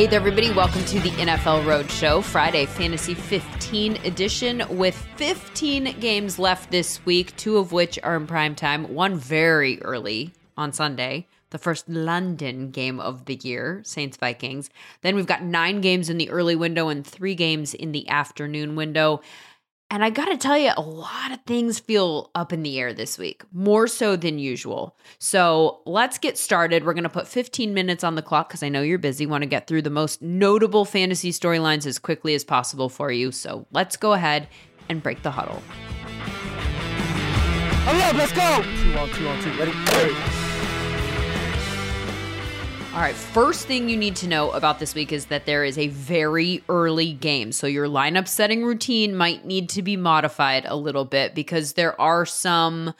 Hey there, everybody. Welcome to the NFL Roadshow, Friday Fantasy 15 edition, with 15 games left this week, two of which are in prime time, one very early on Sunday, the first London game of the year, Saints Vikings. Then we've got nine games in the early window and three games in the afternoon window. And I got to tell you, a lot of things feel up in the air this week, more so than usual. So let's get started. We're going to put 15 minutes on the clock because I know you're busy, want to get through the most notable fantasy storylines as quickly as possible for you. So let's go ahead and break the huddle. Hurry up, let's go! Two on two on two. Ready? Ready. All right, first thing you need to know about this week is that there is a very early game. So your lineup setting routine might need to be modified a little bit because there are some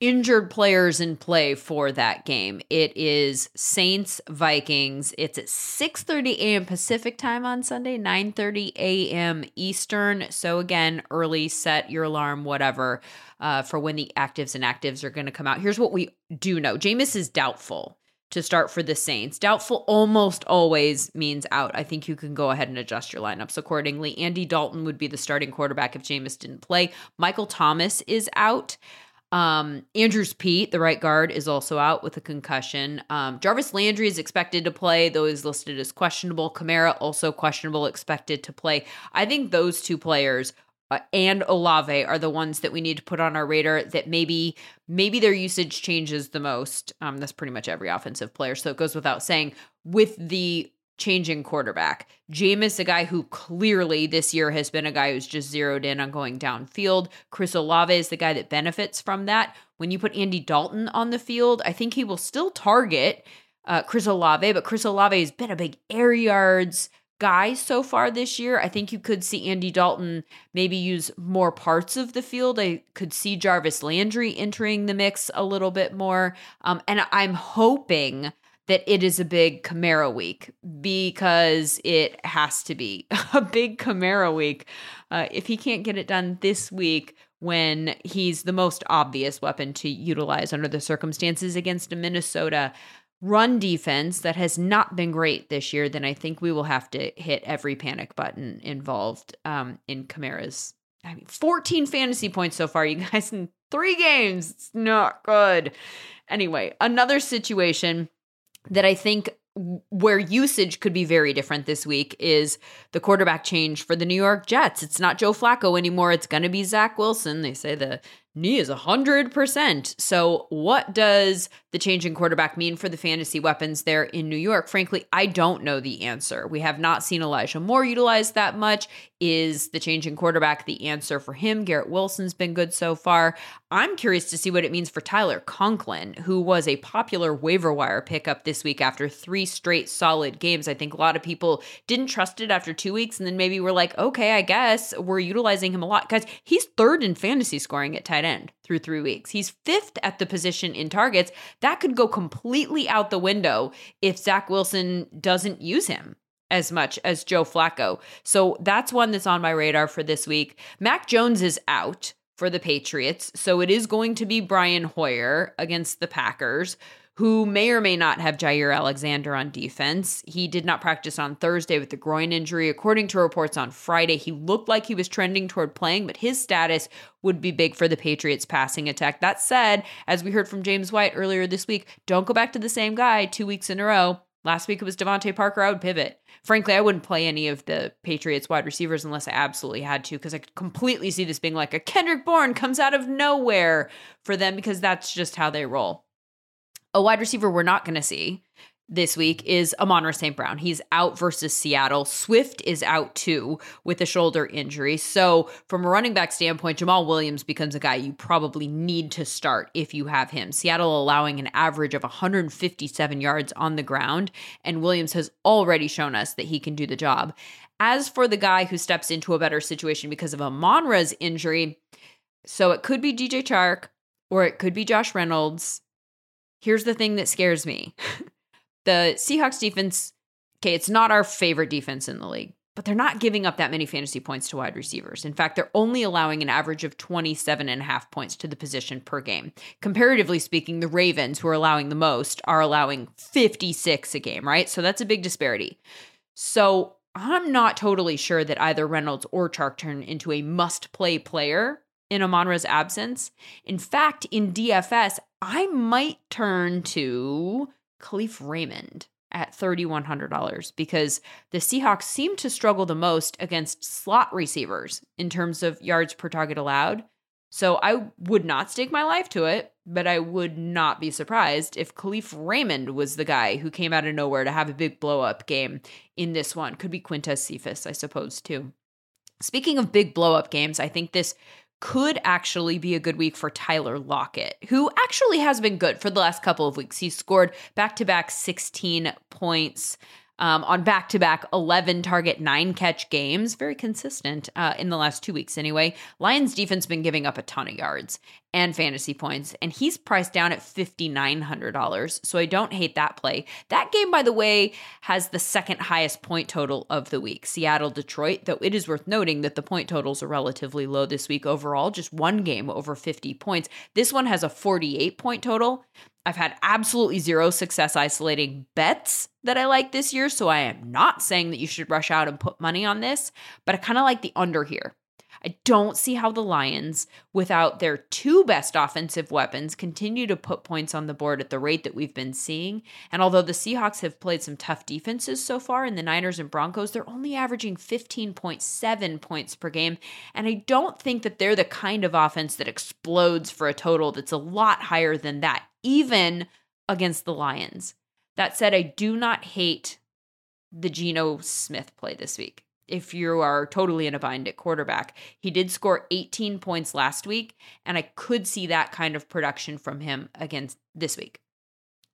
injured players in play for that game. It is Saints Vikings. It's at 6:30 a.m. Pacific time on Sunday, 9:30 a.m. Eastern. So again, early set your alarm whatever uh, for when the actives and actives are going to come out. Here's what we do know. Jameis is doubtful to start for the Saints. Doubtful almost always means out. I think you can go ahead and adjust your lineups accordingly. Andy Dalton would be the starting quarterback if Jameis didn't play. Michael Thomas is out. Um, Andrus Peat, the right guard, is also out with a concussion. Um, Jarvis Landry is expected to play, though he's listed as questionable. Kamara also questionable, expected to play. I think those two players and Olave are the ones that we need to put on our radar that maybe maybe their usage changes the most. Um, that's pretty much every offensive player, so it goes without saying. With the changing quarterback, Jameis, a guy who clearly this year has been a guy who's just zeroed in on going downfield. Chris Olave is the guy that benefits from that. When you put Andy Dalton on the field, I think he will still target uh, Chris Olave, but Chris Olave has been a big air yards guy so far this year. I think you could see Andy Dalton maybe use more parts of the field. I could see Jarvis Landry entering the mix a little bit more. Um, and I'm hoping that it is a big Kamara week because it has to be a big Kamara week. Uh, if he can't get it done this week, when he's the most obvious weapon to utilize under the circumstances against a Minnesota run defense that has not been great this year, then I think we will have to hit every panic button involved um, in Kamara's. I mean, 14 fantasy points so far, you guys, in three games. It's not good. Anyway, another situation that I think where usage could be very different this week is the quarterback change for the New York Jets. It's not Joe Flacco anymore. It's going to be Zach Wilson. They say the knee is 100%. So, what does the change in quarterback mean for the fantasy weapons there in New York? Frankly, I don't know the answer. We have not seen Elijah Moore utilized that much. Is the change in quarterback the answer for him? Garrett Wilson's been good so far. I'm curious to see what it means for Tyler Conklin, who was a popular waiver wire pickup this week after three straight solid games. I think a lot of people didn't trust it after two weeks and then maybe were like, okay, I guess we're utilizing him a lot. Guys, he's third in fantasy scoring at tight end through three weeks. He's fifth at the position in targets. That could go completely out the window if Zach Wilson doesn't use him as much as Joe Flacco. So that's one that's on my radar for this week. Mac Jones is out for the Patriots. So it is going to be Brian Hoyer against the Packers, who may or may not have Jaire Alexander on defense. He did not practice on Thursday with the groin injury. According to reports on Friday, he looked like he was trending toward playing, but his status would be big for the Patriots passing attack. That said, as we heard from James White earlier this week, don't go back to the same guy two weeks in a row. Last week it was DeVante Parker. I would pivot. Frankly, I wouldn't play any of the Patriots wide receivers unless I absolutely had to, because I could completely see this being like a Kendrick Bourne comes out of nowhere for them, because that's just how they roll. A wide receiver we're not going to see this week is Amon-Ra St. Brown. He's out versus Seattle. Swift is out too with a shoulder injury. So, from a running back standpoint, Jamaal Williams becomes a guy you probably need to start if you have him. Seattle allowing an average of 157 yards on the ground, and Williams has already shown us that he can do the job. As for the guy who steps into a better situation because of Amon-Ra's injury, so it could be DJ Chark or it could be Josh Reynolds. Here's the thing that scares me. the Seahawks defense, okay, it's not our favorite defense in the league, but they're not giving up that many fantasy points to wide receivers. In fact, they're only allowing an average of 27 and a half points to the position per game. Comparatively speaking, the Ravens, who are allowing the most, are allowing 56 a game, right? So that's a big disparity. So I'm not totally sure that either Reynolds or Chark turn into a must play player in Amon-Ra's absence. In fact, in DFS, I might turn to Kalif Raymond at $3,100 because the Seahawks seem to struggle the most against slot receivers in terms of yards per target allowed. So I would not stake my life to it, but I would not be surprised if Kalif Raymond was the guy who came out of nowhere to have a big blow up game in this one. Could be Quintez Cephus, I suppose, too. Speaking of big blow up games, I think this could actually be a good week for Tyler Lockett, who actually has been good for the last couple of weeks. He scored back to back 16 points um, on back to back 11 target, nine catch games. Very consistent uh, in the last two weeks, anyway. Lions defense been giving up a ton of yards and fantasy points, and he's priced down at $5,900. So I don't hate that play. That game, by the way, has the second highest point total of the week Seattle, Detroit, though it is worth noting that the point totals are relatively low this week overall, just one game over 50 points. This one has a 48 point total. I've had absolutely zero success isolating bets that I like this year. So I am not saying that you should rush out and put money on this, but I kind of like the under here. I don't see how the Lions, without their two best offensive weapons, continue to put points on the board at the rate that we've been seeing. And although the Seahawks have played some tough defenses so far in the Niners and Broncos, they're only averaging 15.7 points per game. And I don't think that they're the kind of offense that explodes for a total that's a lot higher than that, even against the Lions. That said, I do not hate the Geno Smith play this week if you are totally in a bind at quarterback. He did score 18 points last week, and I could see that kind of production from him against this week.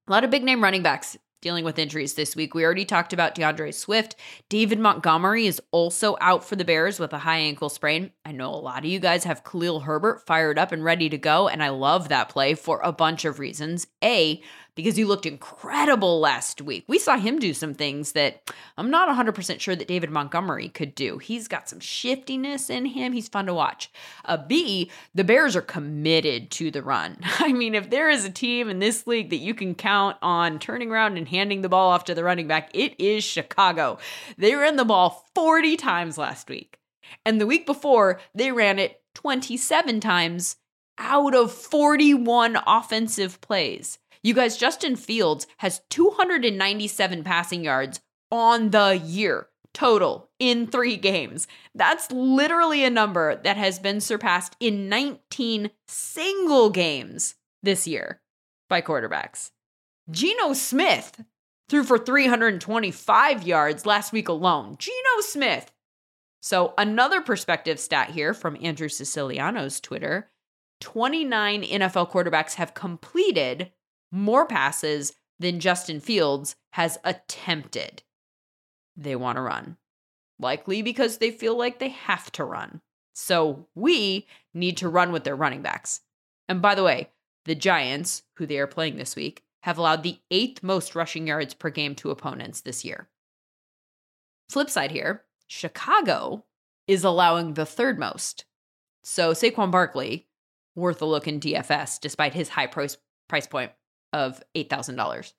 A lot of big name running backs dealing with injuries this week. We already talked about DeAndre Swift. David Montgomery is also out for the Bears with a high ankle sprain. I know a lot of you guys have Khalil Herbert fired up and ready to go, and I love that play for a bunch of reasons. A, because he looked incredible last week. We saw him do some things that I'm not 100% sure that David Montgomery could do. He's got some shiftiness in him. He's fun to watch. A B, the Bears are committed to the run. I mean, if there is a team in this league that you can count on turning around and handing the ball off to the running back, it is Chicago. They ran the ball 40 times last week. And the week before, they ran it 27 times out of 41 offensive plays. You guys, Justin Fields has 297 passing yards on the year total in three games. That's literally a number that has been surpassed in 19 single games this year by quarterbacks. Geno Smith threw for 325 yards last week alone. Geno Smith. So, another perspective stat here from Andrew Siciliano's Twitter 29 NFL quarterbacks have completed more passes than Justin Fields has attempted. They want to run, likely because they feel like they have to run. So we need to run with their running backs. And by the way, the Giants, who they are playing this week, have allowed the eighth most rushing yards per game to opponents this year. Flip side here, Chicago is allowing the third most. So Saquon Barkley, worth a look in DFS despite his high price, price point of $8,000.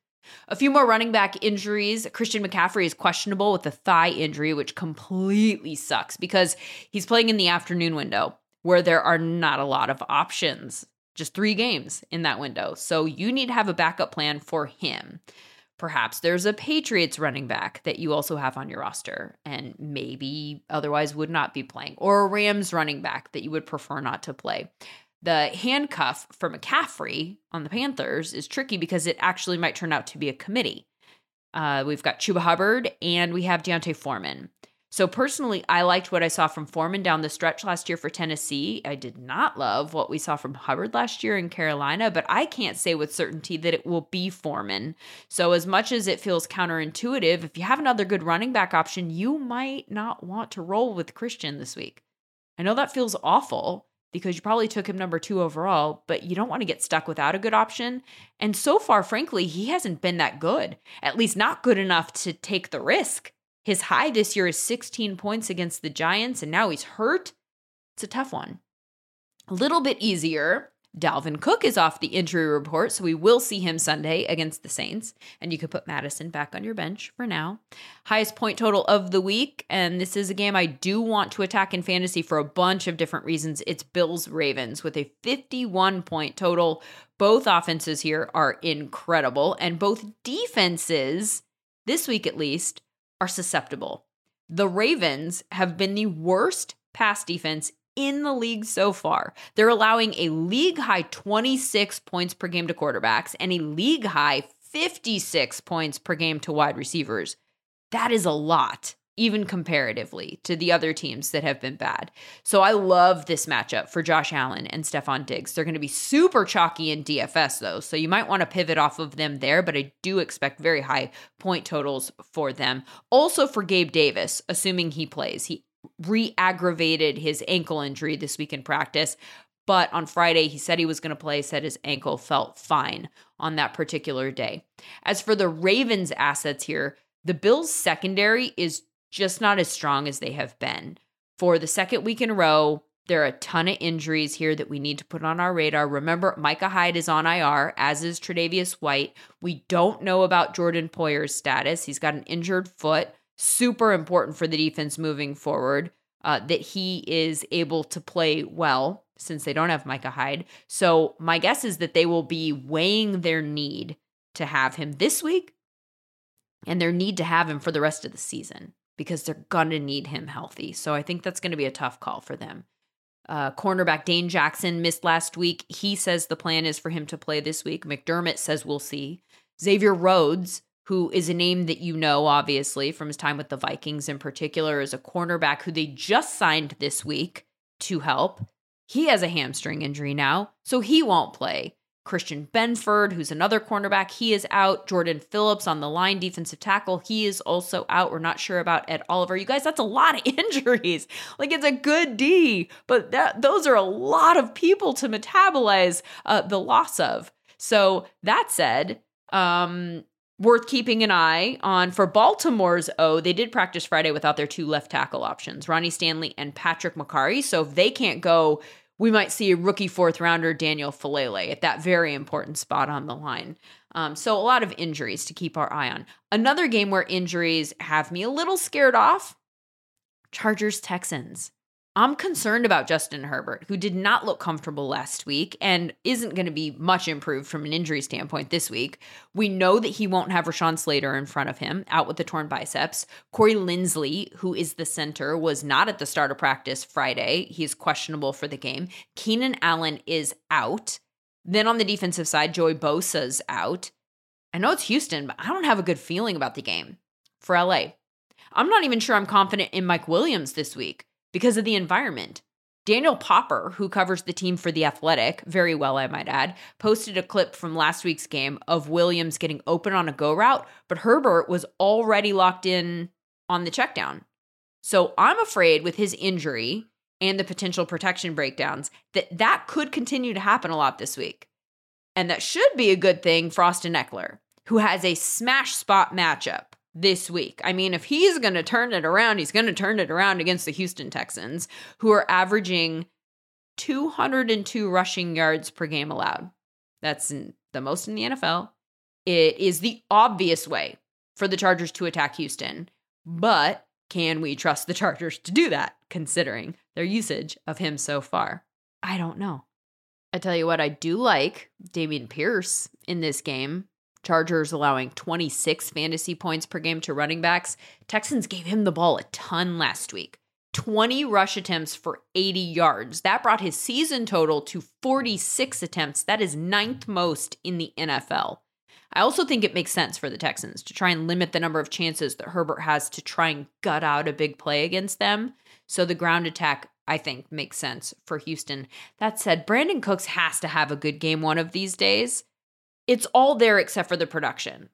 A few more running back injuries. Christian McCaffrey is questionable with a thigh injury, which completely sucks because he's playing in the afternoon window where there are not a lot of options, just three games in that window. So you need to have a backup plan for him. Perhaps there's a Patriots running back that you also have on your roster and maybe otherwise would not be playing, or a Rams running back that you would prefer not to play the handcuff for McCaffrey on the Panthers is tricky because it actually might turn out to be a committee. Uh, we've got Chuba Hubbard and we have D'Onta Foreman. So personally, I liked what I saw from Foreman down the stretch last year for Tennessee. I did not love what we saw from Hubbard last year in Carolina, but I can't say with certainty that it will be Foreman. So as much as it feels counterintuitive, if you have another good running back option, you might not want to roll with Christian this week. I know that feels awful, because you probably took him number two overall, but you don't want to get stuck without a good option. And so far, frankly, he hasn't been that good, at least not good enough to take the risk. His high this year is 16 points against the Giants, and now he's hurt. It's a tough one. A little bit easier Dalvin Cook is off the injury report, so we will see him Sunday against the Saints. And you could put Mattison back on your bench for now. Highest point total of the week. And this is a game I do want to attack in fantasy for a bunch of different reasons. It's Bills Ravens with a 51 point total. Both offenses here are incredible, and both defenses, this week at least, are susceptible. The Ravens have been the worst pass defense in the league so far. They're allowing a league high 26 points per game to quarterbacks and a league high 56 points per game to wide receivers. That is a lot, even comparatively to the other teams that have been bad. So I love this matchup for Josh Allen and Stefon Diggs. They're going to be super chalky in DFS, though. So you might want to pivot off of them there, but I do expect very high point totals for them. Also for Gabe Davis, assuming he plays. He re aggravated his ankle injury this week in practice. But on Friday, he said he was going to play, said his ankle felt fine on that particular day. As for the Ravens' assets here, the Bills' secondary is just not as strong as they have been. For the second week in a row, there are a ton of injuries here that we need to put on our radar. Remember, Micah Hyde is on IR, as is Tre'Davious White. We don't know about Jordan Poyer's status. He's got an injured foot super important for the defense moving forward uh, that he is able to play well since they don't have Micah Hyde. So my guess is that they will be weighing their need to have him this week and their need to have him for the rest of the season because they're going to need him healthy. So I think that's going to be a tough call for them. Uh, cornerback Dane Jackson missed last week. He says the plan is for him to play this week. McDermott says we'll see. Xavier Rhodes who is a name that you know, obviously, from his time with the Vikings in particular, is a cornerback who they just signed this week to help. He has a hamstring injury now, so he won't play. Christian Benford, who's another cornerback, he is out. Jordan Phillips on the line, defensive tackle, he is also out. We're not sure about Ed Oliver. You guys, that's a lot of injuries. Like it's a good D, but that those are a lot of people to metabolize uh, the loss of. So that said, um, worth keeping an eye on for Baltimore's O. They did practice Friday without their two left tackle options, Ronnie Stanley and Patrick Mekari. So if they can't go, we might see a rookie fourth rounder, Daniel Faalele, at that very important spot on the line. Um, so a lot of injuries to keep our eye on. Another game where injuries have me a little scared off Chargers Texans. I'm concerned about Justin Herbert, who did not look comfortable last week and isn't going to be much improved from an injury standpoint this week. We know that he won't have Rashawn Slater in front of him, out with the torn biceps. Corey Linsley, who is the center, was not at the start of practice Friday. He's questionable for the game. Keenan Allen is out. Then on the defensive side, Joey Bosa's out. I know it's Houston, but I don't have a good feeling about the game for LA. I'm not even sure I'm confident in Mike Williams this week because of the environment. Daniel Popper, who covers the team for The Athletic, very well, I might add, posted a clip from last week's game of Williams getting open on a go route, but Herbert was already locked in on the checkdown. So I'm afraid with his injury and the potential protection breakdowns that that could continue to happen a lot this week. And that should be a good thing for Austin Ekeler, who has a smash spot matchup this week. I mean, if he's going to turn it around, he's going to turn it around against the Houston Texans, who are averaging 202 rushing yards per game allowed. That's the most in the NFL. It is the obvious way for the Chargers to attack Houston. But can we trust the Chargers to do that, considering their usage of him so far? I don't know. I tell you what, I do like Dameon Pierce in this game. Chargers allowing 26 fantasy points per game to running backs. Texans gave him the ball a ton last week. 20 rush attempts for 80 yards. That brought his season total to 46 attempts. That is ninth most in the NFL. I also think it makes sense for the Texans to try and limit the number of chances that Herbert has to try and gut out a big play against them. So the ground attack, I think, makes sense for Houston. That said, Brandin Cooks has to have a good game one of these days. It's all there except for the production.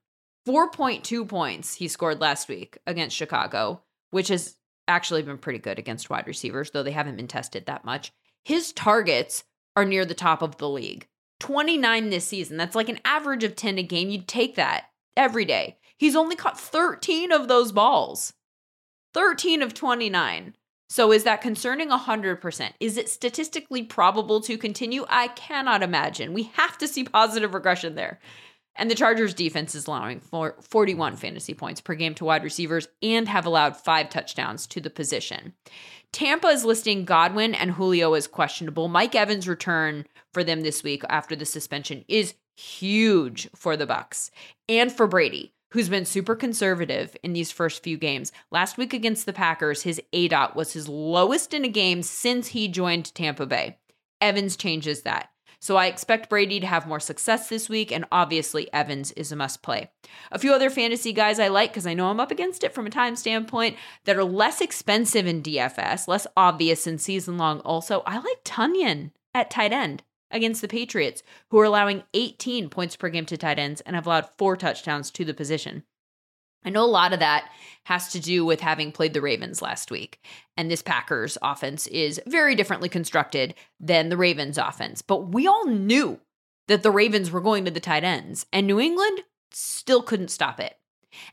4.2 points he scored last week against Chicago, which has actually been pretty good against wide receivers, though they haven't been tested that much. His targets are near the top of the league. 29 this season. That's like an average of 10 a game. You'd take that every day. He's only caught 13 of those balls. 13 of 29. So is that concerning 100%? Is it statistically probable to continue? I cannot imagine. We have to see positive regression there. And the Chargers defense is allowing for 41 fantasy points per game to wide receivers and have allowed five touchdowns to the position. Tampa is listing Godwin and Julio as questionable. Mike Evans' return for them this week after the suspension is huge for the Bucs and for Brady, who's been super conservative in these first few games. Last week against the Packers, his aDOT was his lowest in a game since he joined Tampa Bay. Evans changes that. So I expect Brady to have more success this week, and obviously Evans is a must play. A few other fantasy guys I like because I know I'm up against it from a time standpoint that are less expensive in DFS, less obvious in season long. Also, I like Tonyan at tight end against the Patriots, who are allowing 18 points per game to tight ends and have allowed four touchdowns to the position. I know a lot of that has to do with having played the Ravens last week. And this Packers offense is very differently constructed than the Ravens offense. But we all knew that the Ravens were going to the tight ends, and New England still couldn't stop it.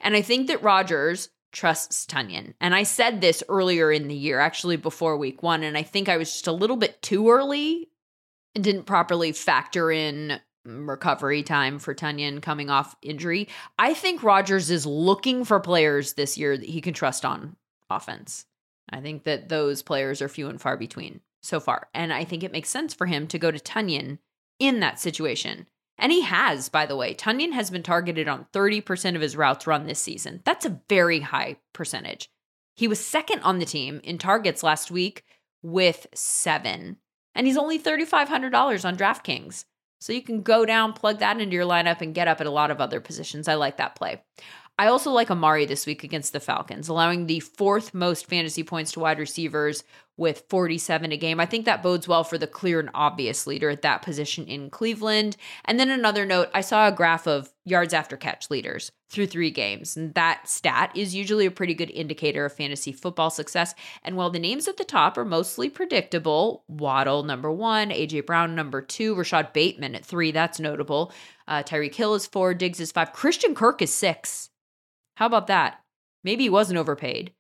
And I think that Rodgers trusts Tonyan. And I said this earlier in the year, actually before week one, and I think I was just a little bit too early and didn't properly factor in recovery time for Tonyan coming off injury. I think Rodgers is looking for players this year that he can trust on offense. I think that those players are few and far between so far. And I think it makes sense for him to go to Tonyan in that situation. And he has, by the way. Tonyan has been targeted on 30% of his routes run this season. That's a very high percentage. He was second on the team in targets last week with seven. And he's only $3,500 on DraftKings. So you can go down, plug that into your lineup, and get up at a lot of other positions. I like that play. I also like Amari this week against the Falcons, allowing the fourth most fantasy points to wide receivers with 47 a game. I think that bodes well for the clear and obvious leader at that position in Cleveland. And then another note I saw a graph of yards after catch leaders through three games. And that stat is usually a pretty good indicator of fantasy football success. And while the names at the top are mostly predictable Waddle, number one, AJ Brown, number two, Rashod Bateman at three, that's notable. Uh, Tyreek Hill is four, Diggs is five, Christian Kirk is six. How about that? Maybe he wasn't overpaid.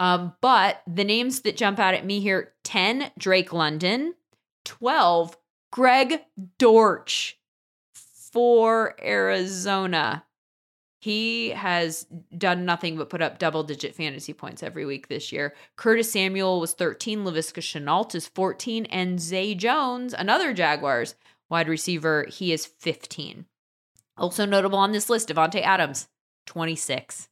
Um, but the names that jump out at me here 10, Drake London, 12, Greg Dortch for Arizona. He has done nothing but put up double digit fantasy points every week this year. Curtis Samuel was 13, Laviska Shenault is 14, and Zay Jones, another Jaguars wide receiver, he is 15. Also notable on this list, Davante Adams, 26.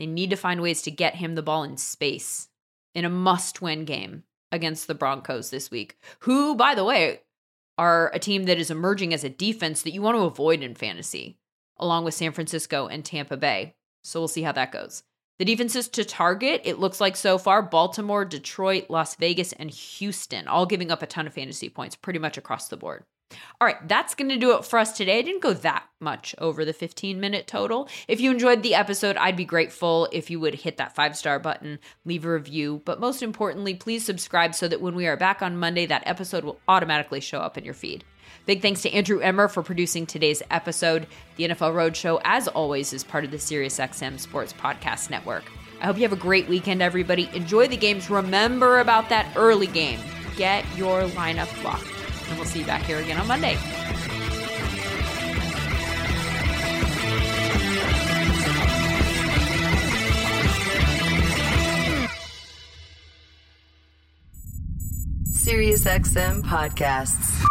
They need to find ways to get him the ball in space in a must win game against the Broncos this week, who, by the way, are a team that is emerging as a defense that you want to avoid in fantasy, along with San Francisco and Tampa Bay. So we'll see how that goes. The defenses to target, it looks like so far Baltimore, Detroit, Las Vegas, and Houston, all giving up a ton of fantasy points pretty much across the board. All right, that's going to do it for us today. I didn't go that much over the 15 minute total. If you enjoyed the episode, I'd be grateful if you would hit that five star button, leave a review, but most importantly, please subscribe so that when we are back on Monday, that episode will automatically show up in your feed. Big thanks to Andrew Emmer for producing today's episode. The NFL Roadshow, as always, is part of the SiriusXM Sports Podcast Network. I hope you have a great weekend, everybody. Enjoy the games. Remember about that early game. Get your lineup locked and we'll see you back here again on Monday. SiriusXM podcasts.